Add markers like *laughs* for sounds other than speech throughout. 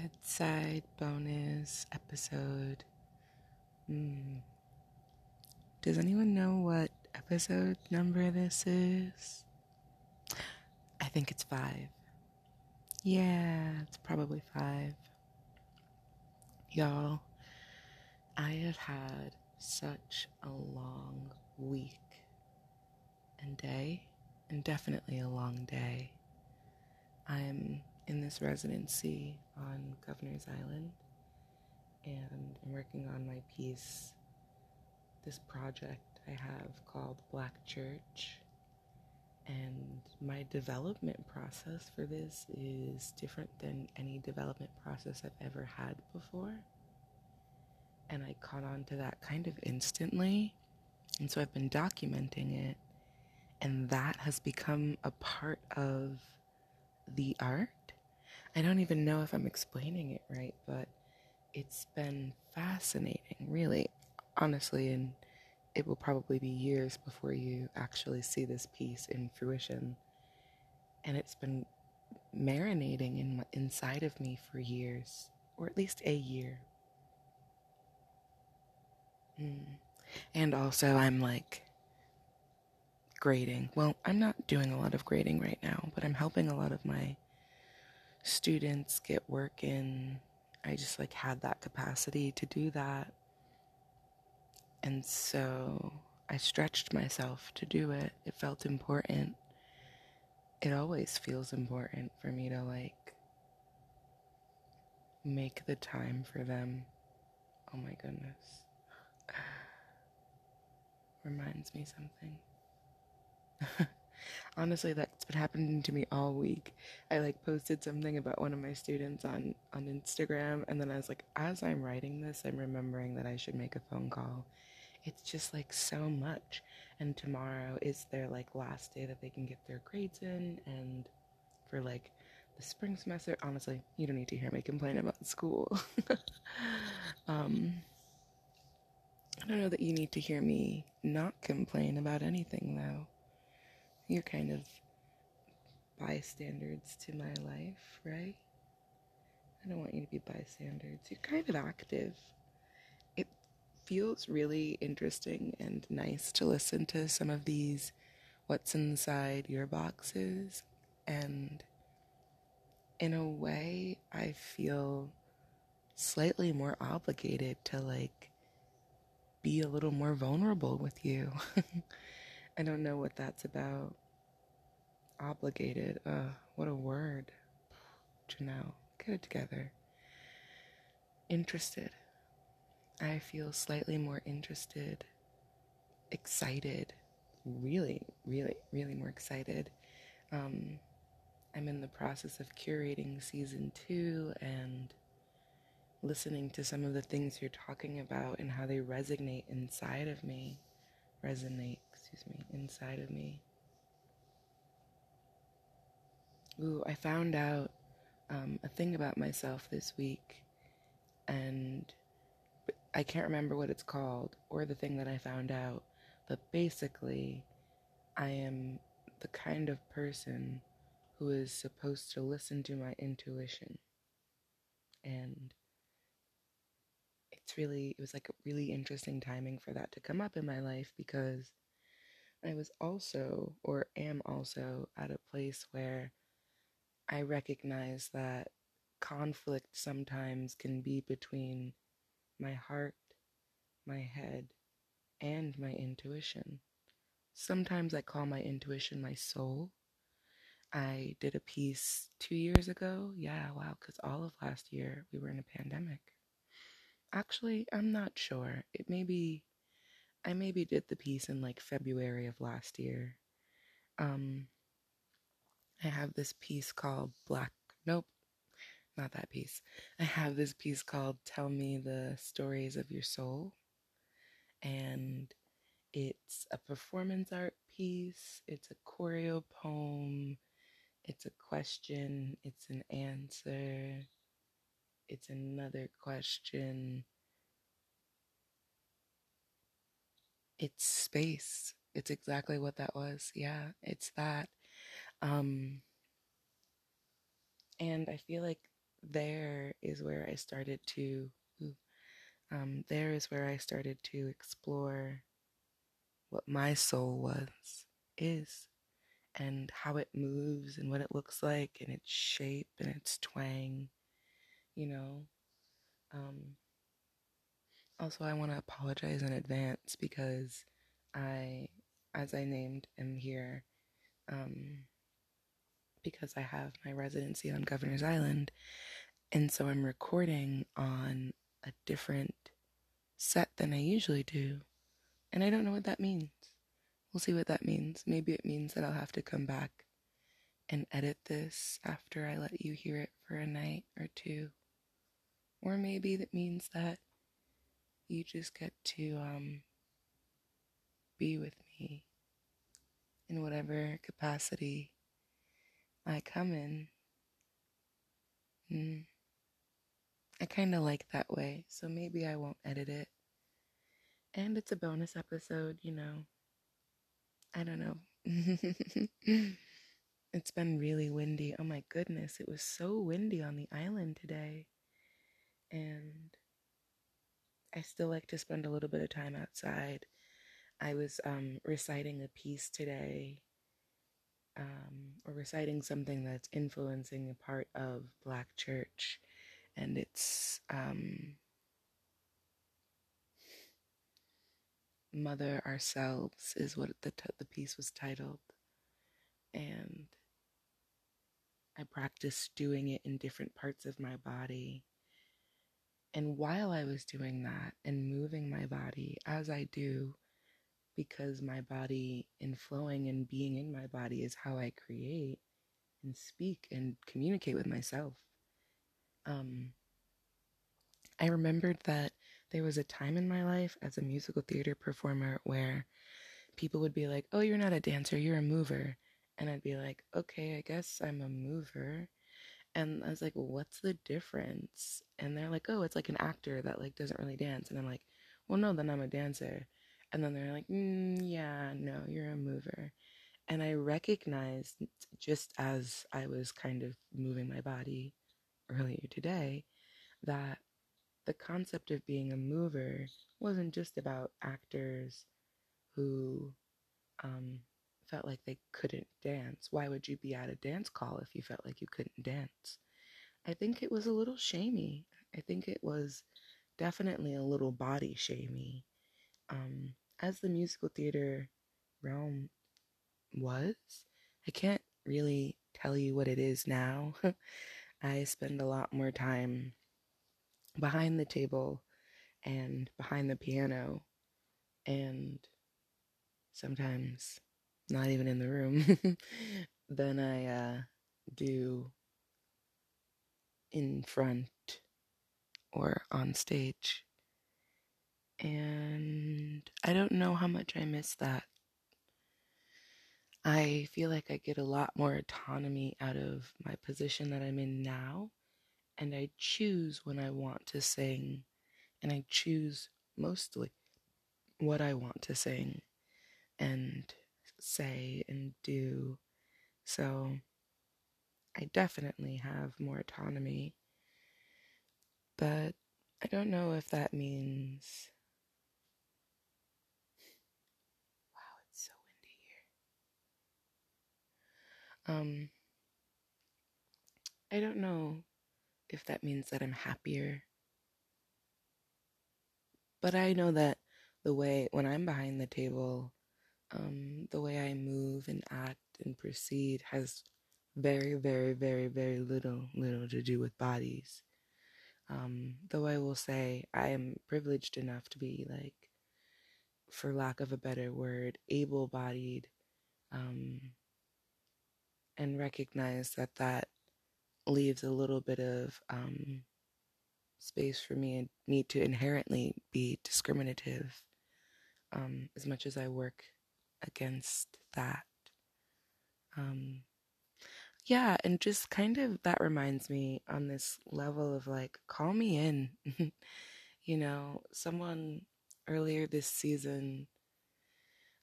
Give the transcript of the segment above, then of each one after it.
bedside bonus episode. Hmm. Does anyone know what episode number this is? I think it's five. Yeah, it's probably five. Y'all, I have had such a long week and day, and definitely a long day. I'm in this residency on Governors Island, and I'm working on my piece, this project I have called Black Church. And my development process for this is different than any development process I've ever had before. And I caught on to that kind of instantly. And so I've been documenting it. And that has become a part of the art. I don't even know if I'm explaining it right, but it's been fascinating, really, honestly. And it will probably be years before you actually see this piece in fruition. And it's been marinating in my, inside of me for years, or at least a year. Mm. And also, I'm like grading. Well, I'm not doing a lot of grading right now, but I'm helping a lot of my students get work in. I just like had that capacity to do that. And so I stretched myself to do it. It felt important. It always feels important for me to like make the time for them. Oh my goodness. *sighs* Reminds me something. *laughs* Honestly, that's been happening to me all week. I like posted something about one of my students on on Instagram and then I was like as I'm writing this, I'm remembering that I should make a phone call it's just like so much. And tomorrow is their like last day that they can get their grades in and for like the spring semester, honestly, you don't need to hear me complain about school. *laughs* um I don't know that you need to hear me not complain about anything though. You're kind of bystanders to my life, right? I don't want you to be bystanders. You're kind of active It feels really interesting and nice to listen to some of these what's inside your boxes. And in a way, I feel slightly more obligated to like be a little more vulnerable with you. *laughs* I don't know what that's about. Obligated. Uh, what a word. Janelle, get it together. Interested. I feel slightly more interested, excited, really, really, really more excited. Um, I'm in the process of curating season two and listening to some of the things you're talking about and how they resonate inside of me. Resonate, excuse me, inside of me. Ooh, I found out um, a thing about myself this week, and I can't remember what it's called or the thing that I found out, but basically, I am the kind of person who is supposed to listen to my intuition. And it's really, it was like a really interesting timing for that to come up in my life because I was also, or am also, at a place where I recognize that conflict sometimes can be between my heart, my head, and my intuition. Sometimes I call my intuition my soul. I did a piece two years ago. Yeah, wow, because all of last year we were in a pandemic. Actually, I'm not sure. It may be, I maybe did the piece in like February of last year. Um, I have this piece called Black, nope, not that piece. I have this piece called Tell Me the Stories of Your Soul. And it's a performance art piece, it's a choreo poem, it's a question, it's an answer, it's another question. It's space. It's exactly what that was. Yeah, it's that. Um, and I feel like there is where I started to, um, there is where I started to explore what my soul was, is, and how it moves and what it looks like and its shape and its twang, you know. Um, also, I want to apologize in advance because I, as I named, am here um, because I have my residency on Governors Island. And so I'm recording on a different set than I usually do. And I don't know what that means. We'll see what that means. Maybe it means that I'll have to come back and edit this after I let you hear it for a night or two. Or maybe that means that you just get to um, be with me in whatever capacity I come in. Mm. I kind of like that way, so maybe I won't edit it. And it's a bonus episode, you know. I don't know. *laughs* it's been really windy. Oh my goodness, it was so windy on the island today. And I still like to spend a little bit of time outside. I was um, reciting a piece today, um, or reciting something that's influencing a part of Black Church, and it's um, Mother Ourselves is what the t- the piece was titled, and I practiced doing it in different parts of my body and while I was doing that and moving my body as I do, because my body and flowing and being in my body is how I create and speak and communicate with myself. Um, I remembered that there was a time in my life as a musical theater performer where people would be like, Oh, you're not a dancer, you're a mover. And I'd be like, Okay, I guess I'm a mover. And I was like, well, what's the difference? And they're like, oh, it's like an actor that like doesn't really dance. And I'm like, well, no, then I'm a dancer. And then they're like, mm, yeah, no, you're a mover. And I recognized just as I was kind of moving my body earlier today that the concept of being a mover wasn't just about actors who um, felt like they couldn't dance. Why would you be at a dance call if you felt like you couldn't dance? I think it was a little shamey. I think it was definitely a little body shamey. Um, as the musical theater realm was, I can't really tell you what it is now. *laughs* I spend a lot more time behind the table and behind the piano and sometimes not even in the room, *laughs* than I uh, do in front or on stage. And I don't know how much I miss that. I feel like I get a lot more autonomy out of my position that I'm in now, and I choose when I want to sing, and I choose mostly what I want to sing. And say and do. So I definitely have more autonomy. But I don't know if that means. Wow, it's so windy here. Um, I don't know if that means that I'm happier. But I know that the way when I'm behind the table, um, the way I move and act and proceed has very, very, very, very little, little to do with bodies. Um, though I will say I am privileged enough to be like, for lack of a better word, able bodied, um, and recognize that that leaves a little bit of um, space for me and me to inherently be discriminative um, as much as I work against that. Um, yeah, and just kind of that reminds me on this level of like, call me in. *laughs* you know, someone earlier this season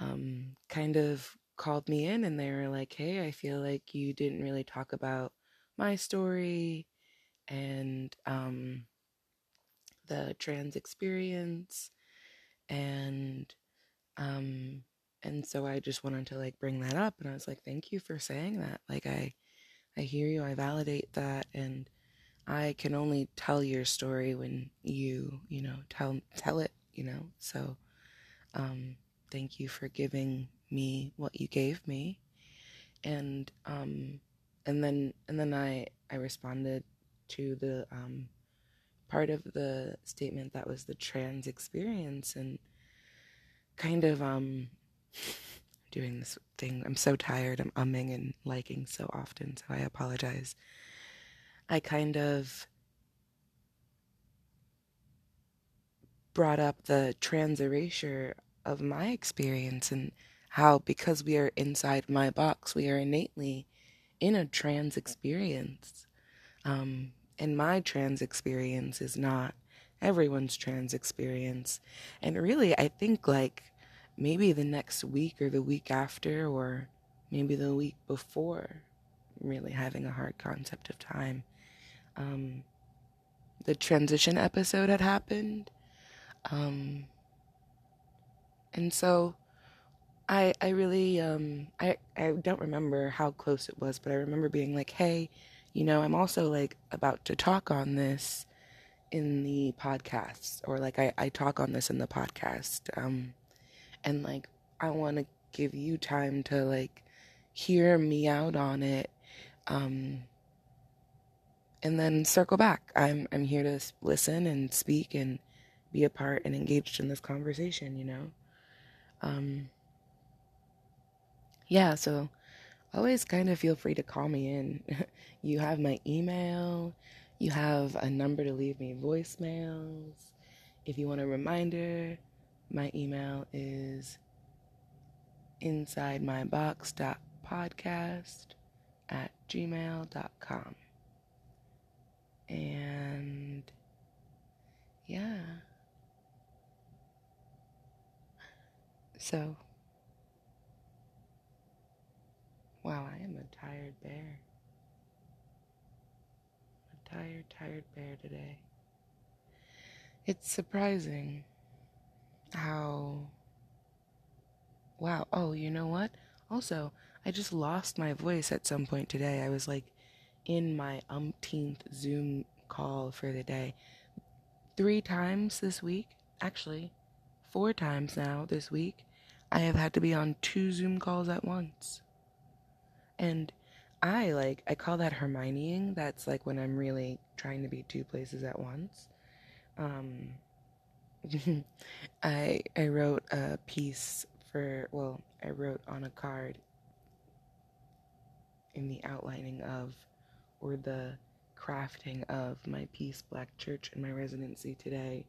um, kind of called me in and they were like, hey, I feel like you didn't really talk about my story and um, the trans experience and um and so I just wanted to like bring that up and I was like thank you for saying that like I I hear you I validate that and I can only tell your story when you you know tell tell it you know so um thank you for giving me what you gave me and um and then and then I I responded to the um part of the statement that was the trans experience and kind of um doing this thing. I'm so tired. I'm umming and liking so often, so I apologize. I kind of brought up the trans erasure of my experience and how because we are inside my box, we are innately in a trans experience. Um, and my trans experience is not everyone's trans experience. And really, I think like maybe the next week or the week after, or maybe the week before, really having a hard concept of time. Um, the transition episode had happened. Um, and so I I really um I I don't remember how close it was, but I remember being like, "Hey, you know, I'm also like about to talk on this in the podcast, or like I, I talk on this in the podcast. Um, and like I want to give you time to like hear me out on it. Um, and then circle back. I'm I'm here to listen and speak and be a part and engaged in this conversation, you know. Um, yeah, so always kind of feel free to call me in. *laughs* you have my email, you have a number to leave me voicemails. If you want a reminder, my email is inside my box.podcast at gmail.com. And yeah. So Wow, I am a tired bear. A tired, tired bear today. It's surprising how. Wow. Oh, you know what? Also, I just lost my voice at some point today. I was like in my umpteenth Zoom call for the day. Three times this week, actually, four times now this week, I have had to be on two Zoom calls at once. And I like I call that Hermioneing. That's like when I'm really trying to be two places at once. Um *laughs* I I wrote a piece for well, I wrote on a card in the outlining of or the crafting of my piece Black Church in my residency today.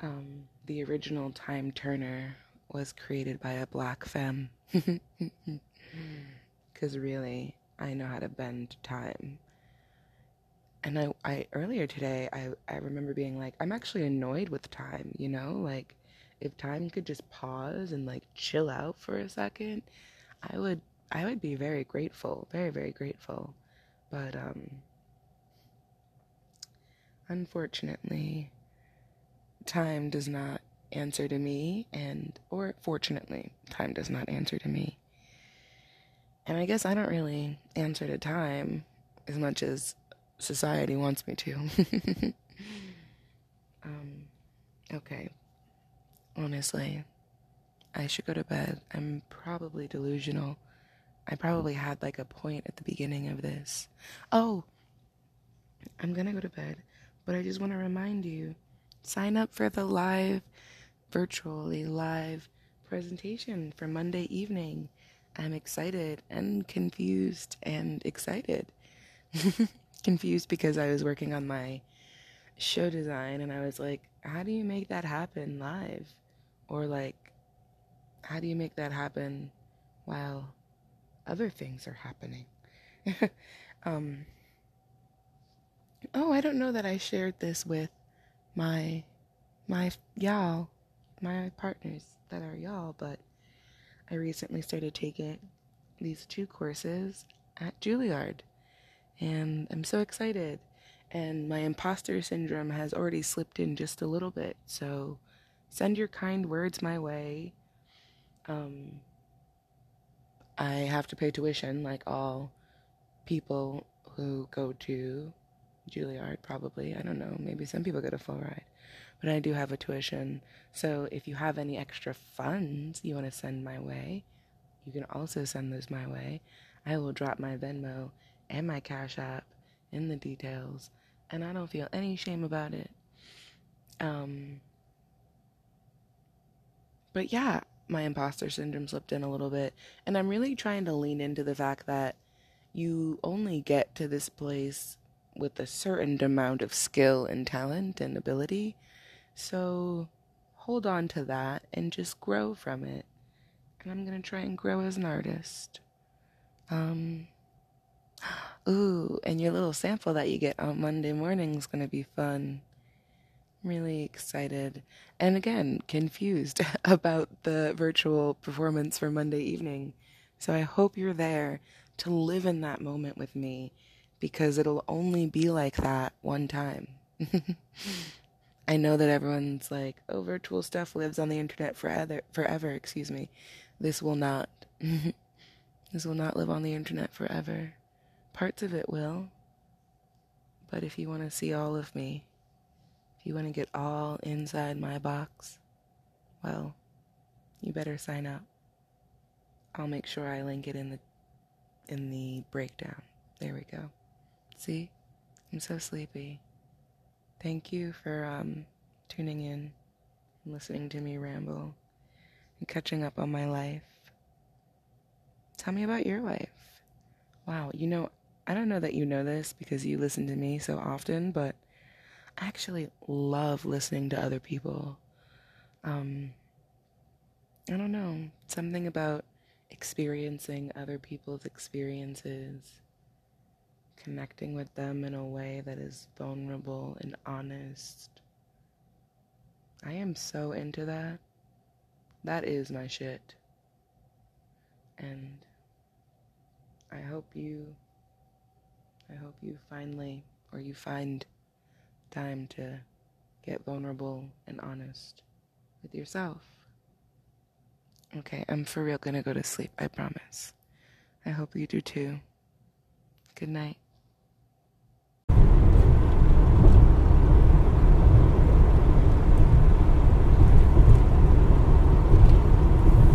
Um, the original Time Turner was created by a black femme. *laughs* Because really, I know how to bend time. And I, I earlier today, I, I remember being like, I'm actually annoyed with time, you know? Like, if time could just pause and like chill out for a second, I would, I would be very grateful, very, very grateful. But, um, unfortunately, time does not answer to me, and, or fortunately, time does not answer to me. And I guess I don't really answer to time as much as society wants me to. *laughs* um, okay. Honestly, I should go to bed. I'm probably delusional. I probably had like a point at the beginning of this. Oh, I'm gonna go to bed, but I just want to remind you sign up for the live, virtually live presentation for Monday evening. I'm excited and confused and excited. *laughs* confused because I was working on my show design and I was like, how do you make that happen live? Or like, how do you make that happen while other things are happening? *laughs* um, oh, I don't know that I shared this with my my y'all, my partners that are y'all, but I recently started taking these two courses at Juilliard. And I'm so excited. And my imposter syndrome has already slipped in just a little bit. So send your kind words my way. Um, I have to pay tuition like all people who go to Juilliard, probably. I don't know. Maybe some people get a full ride. But I do have a tuition. So if you have any extra funds you want to send my way, you can also send those my way. I will drop my Venmo and my Cash App in the details. And I don't feel any shame about it. Um, but yeah, my imposter syndrome slipped in a little bit. And I'm really trying to lean into the fact that you only get to this place with a certain amount of skill and talent and ability. So hold on to that and just grow from it. And I'm going to try and grow as an artist. Um, ooh, and your little sample that you get on Monday morning is going to be fun. really excited. And again, confused *laughs* about the virtual performance for Monday evening. So I hope you're there to live in that moment with me because it'll only be like that one time. *laughs* I know that everyone's like, "Oh, virtual stuff lives on the internet forever." Forever, excuse me. This will not. *laughs* this will not live on the internet forever. Parts of it will. But if you want to see all of me, if you want to get all inside my box, well, you better sign up. I'll make sure I link it in the in the breakdown. There we go. See? I'm so sleepy. Thank you for um, tuning in and listening to me ramble and catching up on my life. Tell me about your life. Wow, you know, I don't know that you know this because you listen to me so often, but I actually love listening to other people. Um, I don't know, something about experiencing other people's experiences connecting with them in a way that is vulnerable and honest. I am so into that. That is my shit. And I hope you I hope you finally or you find time to get vulnerable and honest with yourself. Okay, I'm for real gonna go to sleep, I promise. I hope you do too. Good night.